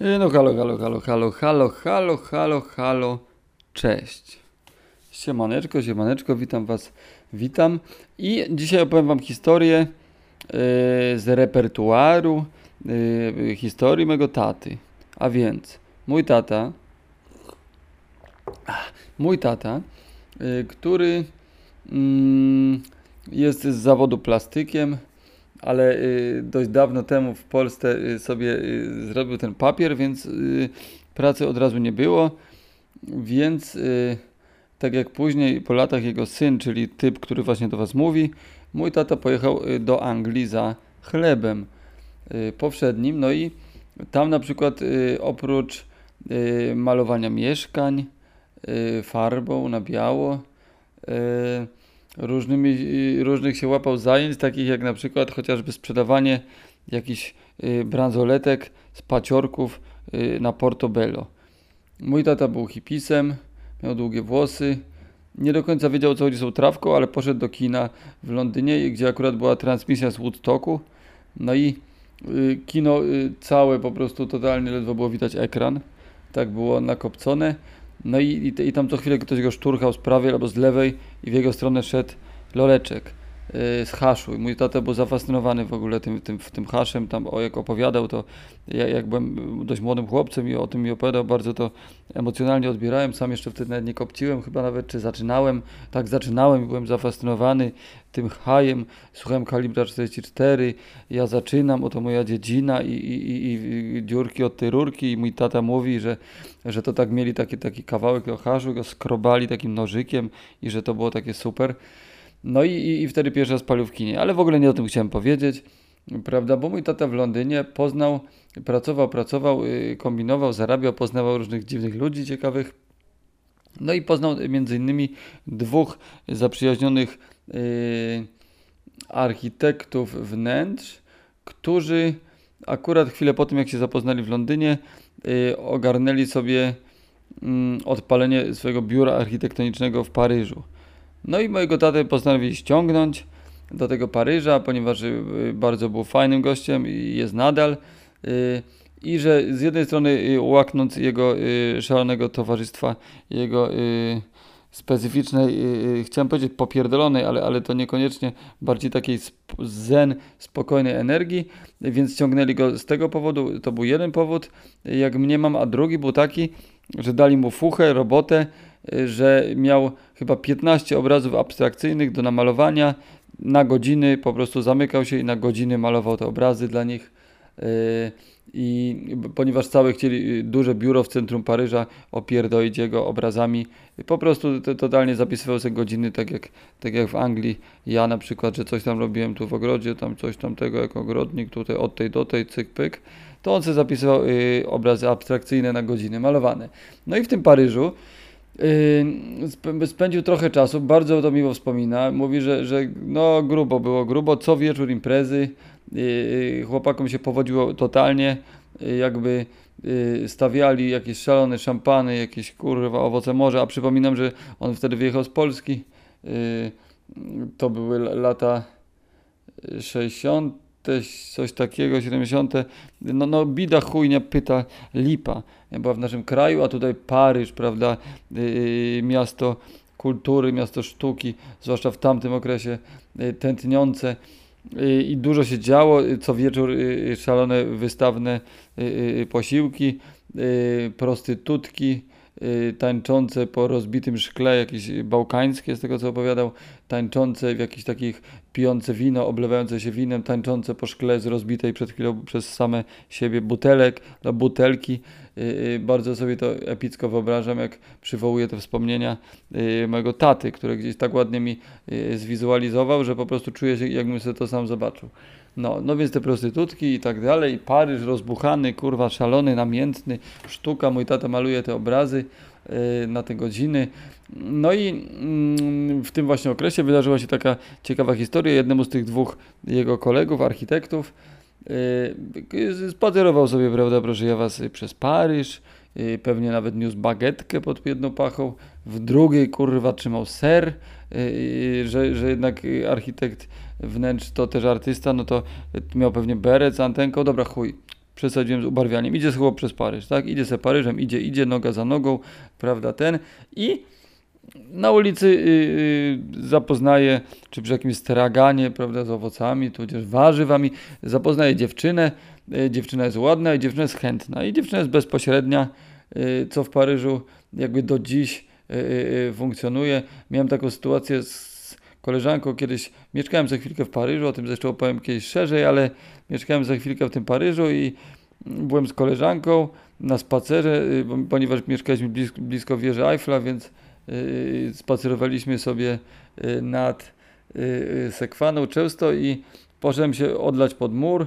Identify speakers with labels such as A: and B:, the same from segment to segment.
A: E, No halo, halo, halo, halo, halo, halo, halo, halo, cześć. Siemaneczko, siemaneczko, witam was, witam. I dzisiaj opowiem wam historię e, z repertuaru e, historii mego taty. A więc, mój tata, mój tata, który mm, jest z zawodu plastykiem, ale y, dość dawno temu w Polsce y, sobie y, zrobił ten papier, więc pracy od razu nie było. Więc tak jak później po latach jego syn, czyli typ, który właśnie do Was mówi, mój tata pojechał do Anglii za chlebem powszednim. No i tam na przykład oprócz malowania mieszkań farbą na biało, różnymi, różnych się łapał zajęć, takich jak na przykład chociażby sprzedawanie jakichś y, bransoletek z paciorków y, na Portobello. Mój tata był hipisem, miał długie włosy, nie do końca wiedział co chodzi z trawką, ale poszedł do kina w Londynie, gdzie akurat była transmisja z Woodstocku. No i y, kino całe po prostu totalnie ledwo było widać ekran. Tak było nakopcone. No i, i, i tam co chwilę ktoś go szturchał z prawej albo z lewej i w jego stronę szedł loleczek z haszu. I mój tata był zafascynowany w ogóle tym, tym, tym haszem. Tam o, jak opowiadał, to ja, jak byłem dość młodym chłopcem i o tym mi opowiadał, bardzo to emocjonalnie odbierałem. Sam jeszcze wtedy nawet nie kopciłem, chyba nawet czy zaczynałem. Tak zaczynałem i byłem zafascynowany tym hajem. Słuchałem kalibra 44. Ja zaczynam, oto moja dziedzina i, i, i, i dziurki od tej rurki. I mój tata mówi, że, że to tak mieli taki, taki kawałek tego haszu, go skrobali takim nożykiem i że to było takie super. No i, i, i wtedy pierwszy raz palił w kinie. Ale w ogóle nie o tym chciałem powiedzieć, prawda? Bo mój tata w Londynie poznał, pracował, pracował, yy, kombinował, zarabiał, poznawał różnych dziwnych ludzi ciekawych. No i poznał między innymi dwóch zaprzyjaźnionych yy, architektów wnętrz, którzy akurat chwilę po tym, jak się zapoznali w Londynie, yy, ogarnęli sobie mm, odpalenie swojego biura architektonicznego w Paryżu. No i mojego tatę postanowili ściągnąć do tego Paryża, ponieważ y, bardzo był fajnym gościem i jest nadal. Y, I że z jednej strony y, łaknąc jego szalonego towarzystwa, jego specyficznej, chciałem powiedzieć popierdolonej, ale, ale to niekoniecznie, bardziej takiej zen, spokojnej energii, więc ściągnęli go z tego powodu, to był jeden powód, jak mniemam, a drugi był taki, że dali mu fuchę, robotę, że miał chyba 15 obrazów abstrakcyjnych do namalowania na godziny, po prostu zamykał się i na godziny malował te obrazy dla nich. y, I ponieważ całe chcieli y, duże biuro w centrum Paryża opierdolić jego obrazami, po prostu to, totalnie zapisywał sobie godziny, tak jak, tak jak w Anglii. Ja na przykład, że coś tam robiłem tu w ogrodzie, tam coś tamtego jako ogrodnik, tutaj od tej do tej, cyk pyk, to on sobie zapisywał y, obrazy abstrakcyjne na godziny malowane. No i w tym Paryżu spędził trochę czasu, bardzo to miło wspomina. Mówi, że, że no grubo było, grubo. Co wieczór imprezy, yy, chłopakom się powodziło totalnie, yy, jakby stawiali jakieś szalone szampany, jakieś kurwa owoce morza, a przypominam, że on wtedy wyjechał z Polski. To były lata 60 coś takiego, 70. No, no bida chujnia pyta lipa. Była w naszym kraju, a tutaj Paryż, prawda, yy, miasto kultury, miasto sztuki, zwłaszcza w tamtym okresie yy, tętniące yy, i dużo się działo, yy, co wieczór szalone wystawne posiłki, prostytutki, tańczące po rozbitym szkle, jakieś bałkańskie z tego co opowiadał, tańczące w jakichś takich pijące wino, oblewające się winem, tańczące po szkle z rozbitej przed chwilą przez same siebie butelek, no, butelki. Yy, yy, bardzo sobie to epicko wyobrażam, jak przywołuję te wspomnienia mojego taty, który gdzieś tak ładnie mi zwizualizował, że po prostu czuję się, jakbym sobie to sam zobaczył. No, no więc te prostytutki i tak dalej, Paryż rozbuchany, kurwa, szalony, namiętny, sztuka, mój tata maluje te obrazy yy, na te godziny. No i mm, w tym właśnie okresie wydarzyła się taka ciekawa historia. Jednemu z tych dwóch jego kolegów, architektów, yy, spacerował sobie, prawda, proszę ja was, przez Paryż, yy, pewnie nawet niósł bagietkę pod jedną pachą, w drugiej, kurwa, trzymał ser, yy, że, że jednak architekt wnętrz to też artysta, no to miał pewnie beret z antenką, dobra chuj, przesadziłem z ubarwianiem. Idzie chłop przez Paryż, tak? Idzie se Paryżem, idzie, idzie, noga za nogą, prawda, ten. I na ulicy yy, zapoznaje, czy przy jakimś straganie, prawda, z owocami, tudzież warzywami, zapoznaje dziewczynę, yy, dziewczyna jest ładna i dziewczyna jest chętna i dziewczyna jest bezpośrednia, co w Paryżu jakby do dziś funkcjonuje. Miałem taką sytuację z koleżanką kiedyś, mieszkałem za chwilkę w Paryżu, o tym zresztą opowiem kiedyś szerzej, ale mieszkałem za chwilkę w tym Paryżu i byłem z koleżanką na spacerze, ponieważ mieszkaliśmy blisko, blisko wieży Eiffla, więc spacerowaliśmy sobie yy, nad yy, Sekwaną często i poszedłem się odlać pod mur.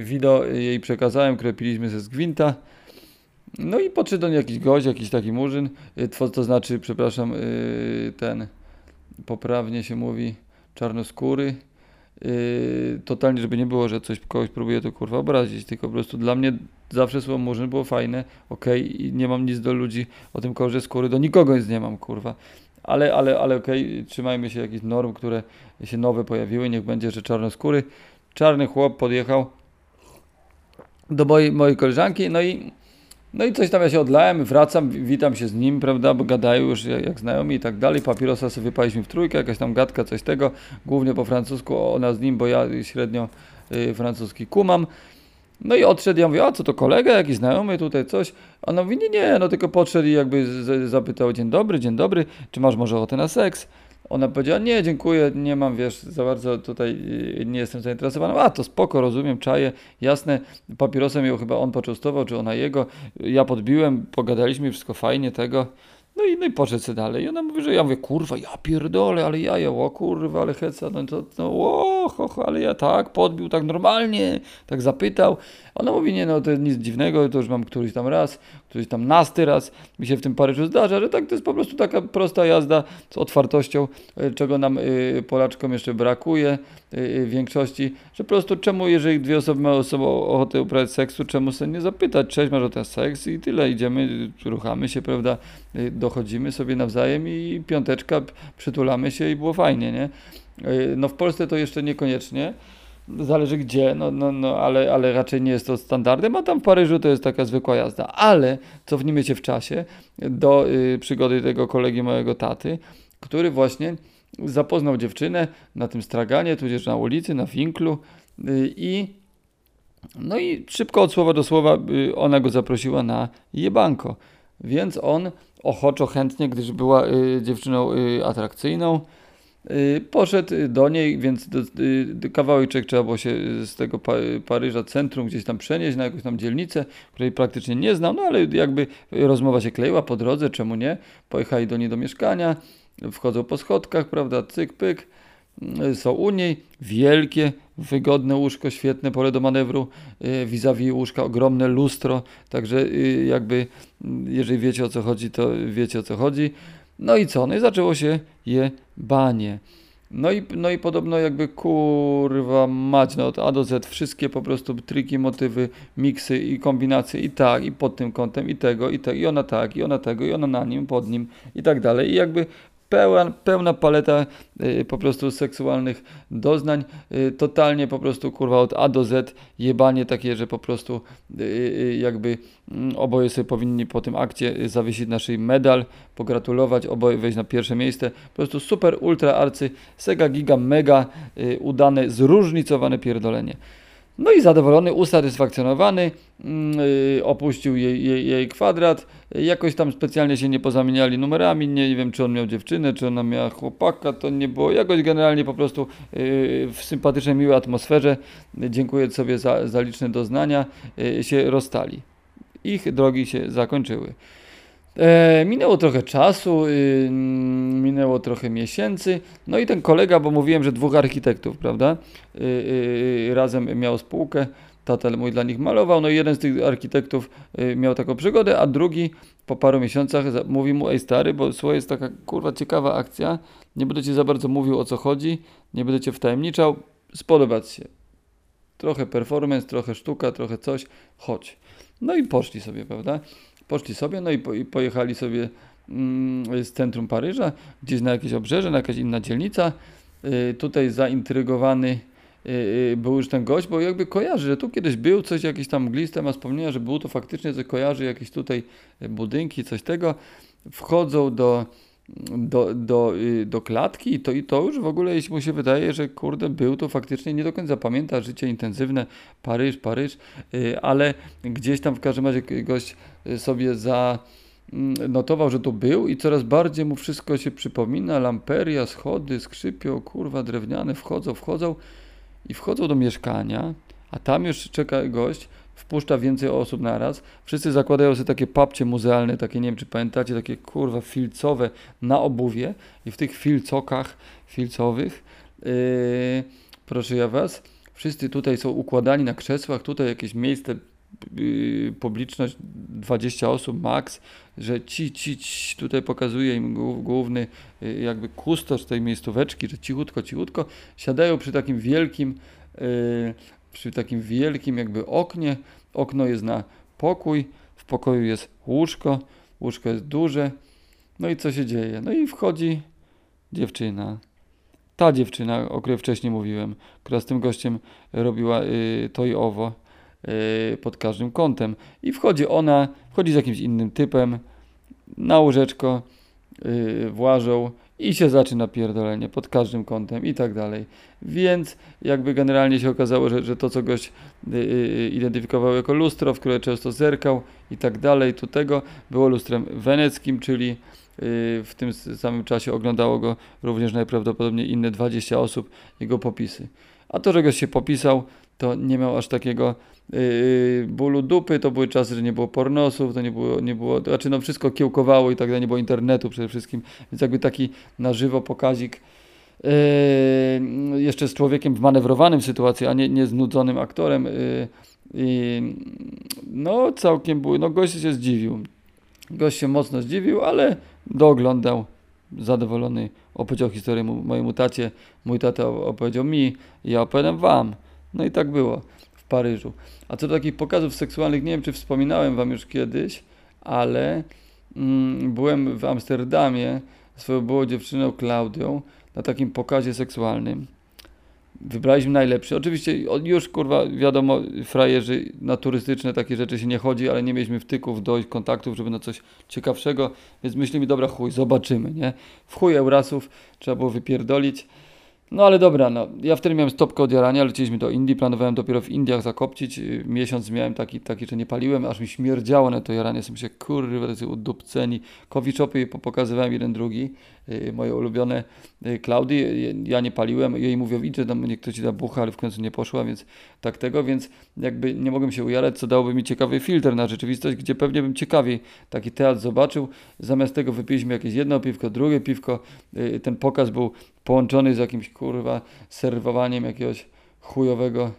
A: Wido jej przekazałem, które piliśmy ze Gwinta. No i podszedł jakiś gość, jakiś taki murzyn, to, znaczy, przepraszam, ten, poprawnie się mówi, czarnoskóry. Yy, totalnie, żeby nie było, że coś kogoś próbuje to kurwa obrazić, tylko po prostu dla mnie zawsze słowo murzyn było fajne, okej, i nie mam nic do ludzi o tym kolorze skóry, do nikogo nic nie mam, kurwa. Ale, ale, ale okej, trzymajmy się jakichś norm, które się nowe pojawiły, niech będzie, że czarnoskóry. Czarny chłop podjechał do mojej, mojej koleżanki, no i no i coś tam ja się odlałem, wracam, witam się z nim, prawda, bo gadają już jak, jak znajomi i tak dalej. Papierosa sobie wypaliśmy w trójkę, jakaś tam gadka, coś tego, głównie po francusku, ona z nim, bo ja średnio y, francuski kumam. No i odszedł, ja mówię, a co to kolega, jakiś znajomy tutaj, coś. Ona mówi, nie, nie, no tylko podszedł i jakby zapytał, dzień dobry, dzień dobry, czy masz może ochotę na seks? Ona powiedziała, nie, dziękuję, nie mam, wiesz, za bardzo tutaj yy, nie jestem zainteresowany. A, to spoko, rozumiem, czaję, jasne. Papierosem ją chyba on poczęstował, czy ona jego. Ja podbiłem, pogadaliśmy, wszystko fajnie, tego. No i, no i poszedł sobie dalej. I ona mówi, że ja mówię, kurwa, ja pierdolę, ale ja, ja, o kurwa, ale heca, no to, no, o, ho, ho, ale ja tak, podbił tak normalnie, tak zapytał. Ona mówi, nie no, to jest nic dziwnego, to już mam któryś tam raz, któryś tam nasty raz, mi się w tym Paryżu zdarza, że tak to jest po prostu taka prosta jazda z otwartością, y, czego nam y, Polaczkom jeszcze brakuje y, y, większości, że po prostu czemu, jeżeli dwie osoby mają osobą ochotę uprawiać seksu, czemu sobie nie zapytać, cześć, masz ochotę na seks i tyle, idziemy, ruchamy się, prawda, y, dochodzimy sobie nawzajem i piąteczka, przytulamy się i było fajnie, nie? Y, No w Polsce to jeszcze niekoniecznie, Zależy gdzie, no, no, no ale, ale raczej nie jest to standardem, a tam w Paryżu to jest taka zwykła jazda. Ale cofnijmy się w czasie do y, przygody tego kolegi mojego taty, który właśnie zapoznał dziewczynę na tym straganie, tudzież na ulicy, na winklu y, i no i szybko od słowa do słowa y, ona go zaprosiła na jebanko. Więc on ochoczo, chętnie, gdyż była y, dziewczyną y, atrakcyjną, Y, Poszedł do niej, więc do, y, kawałeczek trzeba było się z tego Pa- Paryża centrum gdzieś tam przenieść na jakąś tam dzielnicę, której praktycznie nie znał, no ale jakby rozmowa się kleiła po drodze, czemu nie? Pojechali do niej do mieszkania, wchodzą po schodkach, prawda, cyk, pyk, y, są u niej, wielkie, wygodne łóżko, świetne pole do manewru, y, vis-a-vis łóżka, ogromne lustro, także y, jakby, jeżeli wiecie o co chodzi, to wiecie o co chodzi. No i co? No i zaczęło się je banie. No i, no i podobno jakby kurwa mać, no od A do Z wszystkie po prostu triki, motywy, miksy i kombinacje i tak, i pod tym kątem, i tego, i tego, i ona tak, i ona tego, i ona na nim, pod nim i tak dalej. I jakby pełna, pełna paleta y, po prostu seksualnych doznań, y, totalnie po prostu kurwa od A do Z jebanie takie, że po prostu y, jakby mm, oboje sobie powinni po tym akcie zawiesić na szyi medal, pogratulować, oboje wejść na pierwsze miejsce. Po prostu super, ultra, arcy, sega, giga, mega udane, zróżnicowane pierdolenie. No i zadowolony, usatysfakcjonowany, mm, y, opuścił jej, jej, jej kwadrat. Jakoś tam specjalnie się nie pozamieniali numerami. Nie wiem, czy on miał dziewczynę, czy ona miała chłopaka. To nie było. Jakoś generalnie po prostu y, w sympatycznej, miłej atmosferze, dziękuję sobie za, za liczne doznania, y, się rozstali. Ich drogi się zakończyły. E, minęło trochę czasu, y, minęło trochę miesięcy, no i ten kolega, bo mówiłem, że dwóch architektów, prawda, y, y, razem miał spółkę, tata mój dla nich malował, no i jeden z tych architektów y, miał taką przygodę, a drugi po paru miesiącach mówi mu, ej stary, bo słuchaj, jest taka kurwa ciekawa akcja, nie będę ci za bardzo mówił o co chodzi, nie będę cię wtajemniczał, spodoba ci się. Trochę performance, trochę sztuka, trochę coś, chodź. No i poszli sobie, prawda? Poszli sobie, no i, po, i pojechali sobie mm, z centrum Paryża, gdzieś na jakieś obrzeże, na jakaś inna dzielnica. Y, tutaj zaintrygowany yy, był już ten gość, bo jakby kojarzy, że tu kiedyś był coś, jakieś tam mgliste ma wspomnienia, że było to faktycznie, że kojarzy jakieś tutaj budynki, coś tego. Wchodzą do, do, do, do klatki i to, i to już w ogóle, jeśli mu się wydaje, że kurde, był to faktycznie, nie do końca pamięta życie intensywne, Paryż, Paryż, ale gdzieś tam w każdym razie gość sobie za Mm, że to był i coraz bardziej mu wszystko się przypomina. Lamperia, schody, skrzypio, kurwa, drewniane, wchodzą, wchodzą i wchodzą do mieszkania, a tam już czeka gość, wpuszcza więcej osób naraz. Wszyscy zakładają sobie takie papcie muzealne, takie, nie wiem czy pamiętacie, takie kurwa filcowe na obuwie i w tych filcokach filcowych, yy, proszę ja was, wszyscy tutaj są układani na krzesłach, tutaj jakieś miejsce Y, publiczność 20 osób max, że ci, ci, ci tutaj pokazuje im główny y, jakby kustosz tej miejscóweczki, że cichutko, cichutko siadają przy takim wielkim y, przy takim wielkim jakby oknie. Okno jest na pokój, w pokoju jest łóżko, łóżko jest duże. No i co się dzieje? No i wchodzi dziewczyna. Ta dziewczyna, o której wcześniej mówiłem, która z tym gościem robiła to i owo Y, pod każdym kątem. I wchodzi ona, wchodzi z jakimś innym typem na łóżeczko, yy, włażą i się zaczyna pierdolenie pod każdym kątem i tak dalej. Więc jakby generalnie się okazało, że, że to co gość yy, identyfikował jako lustro, w które często zerkał i tak dalej, to tego było lustrem weneckim, czyli w tym samym czasie oglądało go również najprawdopodobniej inne 20 osób, jego popisy. A to, że gość się popisał, to nie miał aż takiego yy, bólu dupy, to były czasy, że nie było pornosów, to nie było, nie było, znaczy no wszystko kiełkowało i tak dalej, nie było internetu przede wszystkim, więc jakby taki na żywo pokazik yy, jeszcze z człowiekiem wmanewrowanym w sytuacji, a nie, nie znudzonym aktorem yy, i no całkiem był, no gość się zdziwił. Gość się mocno zdziwił, ale dooglądał zadowolony, opowiedział historię mojemu tacie, mój tata opowiedział mi, ja opowiadam wam. No i tak było w Paryżu. A co do takich pokazów seksualnych, nie wiem czy wspominałem wam już kiedyś, ale mm, byłem w Amsterdamie swoją byłą dziewczyną Klaudią na takim pokazie seksualnym. Wybraliśmy najlepszy. Oczywiście już kurwa wiadomo, frajerzy na turystyczne takie rzeczy się nie chodzi, ale nie mieliśmy wtyków, dojść, kontaktów, żeby na coś ciekawszego, więc myślimy, dobra chuj, zobaczymy, nie? W chuj Eurasów trzeba było wypierdolić. No ale dobra, no. Ja wtedy miałem stopkę od jarania, leciliśmy do Indii, planowałem dopiero w Indiach zakopcić. Miesiąc miałem taki, taki że nie paliłem, aż mi śmierdziało na to jaranie. Sobie się kurwa, tacy udupceni. Shopy pokazywałem jeden drugi, y, moje ulubione y, Klaudii. Ja nie paliłem, jej mówią, idź, tam nie ktoś ci da bucha, ale w końcu nie poszła, więc tak tego, więc jakby nie mogłem się ujarać, co dałoby mi ciekawy filtr na rzeczywistość, gdzie pewnie bym ciekawiej taki teatr zobaczył. Zamiast tego wypiliśmy jakieś jedno piwko, drugie piwko. Y, ten pokaz był połączony z jakimś kurwa serwowaniem jakiegoś chujowego,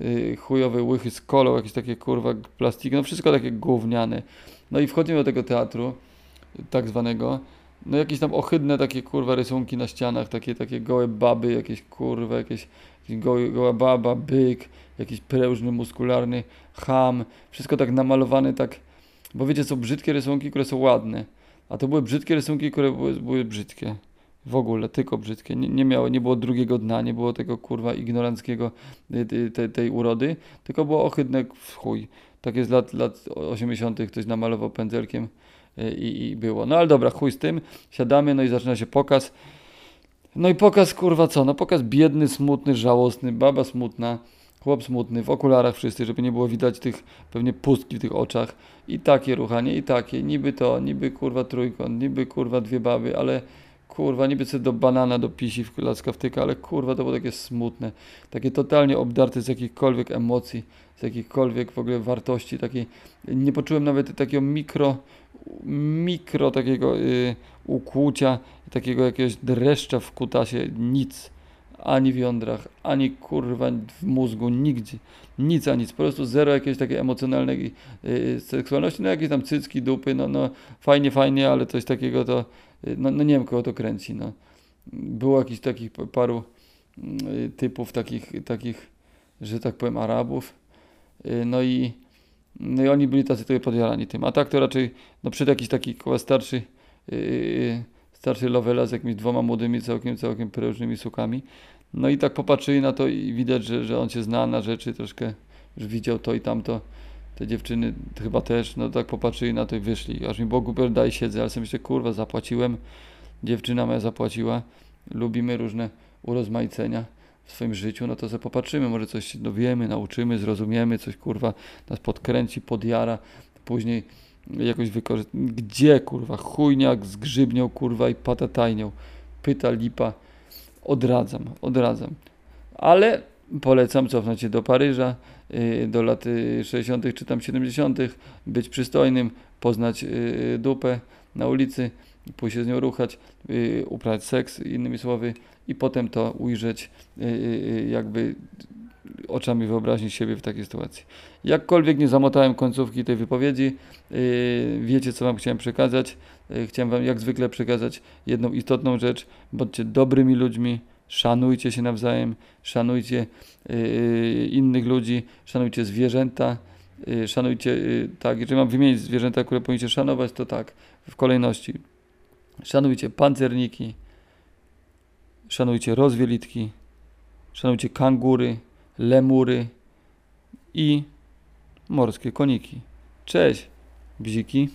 A: yy, chujowej łychy z kolą, jakieś takie kurwa plastiki, no wszystko takie gówniane. No i wchodzimy do tego teatru, tak zwanego, no jakieś tam ohydne takie kurwa rysunki na ścianach, takie, takie gołe baby, jakieś kurwa, jakieś, jakieś gołe, goła baba, byk, jakiś prężny, muskularny ham, wszystko tak namalowane, tak, bo wiecie, są brzydkie rysunki, które są ładne, a to były brzydkie rysunki, które były, były brzydkie w ogóle, tylko brzydkie. Nie, nie, miało, nie było drugiego dna, nie było tego kurwa ignoranckiego y, tej, tej urody, tylko było ohydne w chuj. Tak jest lat, lat 80. ktoś namalował pędzelkiem y, i, i było. No ale dobra, chuj z tym, siadamy, no i zaczyna się pokaz. No i pokaz kurwa co? No pokaz biedny, smutny, żałosny, baba smutna, chłop smutny, w okularach wszyscy, żeby nie było widać tych pewnie pustki w tych oczach. I takie ruchanie, i takie, niby to, niby kurwa trójkąt, niby kurwa dwie baby, ale kurwa, niby sobie do banana, do pisi w klacka wtyka, ale kurwa, to było takie smutne, takie totalnie obdarte z jakichkolwiek emocji, z jakichkolwiek w ogóle wartości, takiej, nie poczułem nawet takiego mikro, mikro takiego y, ukłucia, takiego jakiegoś dreszcza w kutasie, nic, ani w jądrach, ani kurwa w mózgu, nigdzie, nic a nic, po prostu zero jakiejś takiej emocjonalnej y, seksualności, no jakieś tam cycki, dupy, no, no fajnie, fajnie, ale coś takiego to no, no nie wiem kogo to kręci, no. Było jakichś takich paru y, typów takich, takich, że tak powiem, Arabów, y, no i, no i oni byli tacy trochę podjarani tym, a tak to raczej, no przed jakiś taki koła starszy, yy, starszy Lovela z jakimiś dwoma młodymi, całkiem, całkiem prężnymi sukami, No i tak popatrzyli na to i widać, że, że on się zna na rzeczy, troszkę już widział to i tamto. Te dziewczyny chyba też, no tak popatrzyli na to i wyszli. Aż mi Bogu daj siedzę, ale sobie myślę, kurwa, zapłaciłem, dziewczyna moja zapłaciła, lubimy różne urozmaicenia w swoim życiu, no to sobie popatrzymy, może coś się dowiemy, nauczymy, zrozumiemy, coś kurwa nas podkręci, podjara, później jakoś wykorzystamy. Gdzie kurwa? Chujniak z grzybnią kurwa i patatajnią. Pyta lipa. Odradzam, odradzam. Ale polecam cofnąć się do Paryża, y, do lat y, 60. czy tam 70., być przystojnym, poznać y, dupę na ulicy, pójść się z nią ruchać, y, uprawiać seks, innymi słowy, i potem to ujrzeć y, y, jakby oczami wyobraźni siebie w takiej sytuacji. Jakkolwiek nie zamotałem końcówki tej wypowiedzi, y, wiecie co Wam chciałem przekazać. Y, Chciałem Wam jak zwykle przekazać jedną istotną rzecz. Bądźcie dobrymi ludźmi, szanujcie się nawzajem, szanujcie y, innych ludzi, szanujcie zwierzęta, y, szanujcie, y, tak, jeżeli mam wymienić zwierzęta, które powinniście szanować, to tak, w kolejności. Szanujcie pancerniki, szanujcie rozwielitki, szanujcie kangury, lemury i morskie koniki. Cześć, bziki.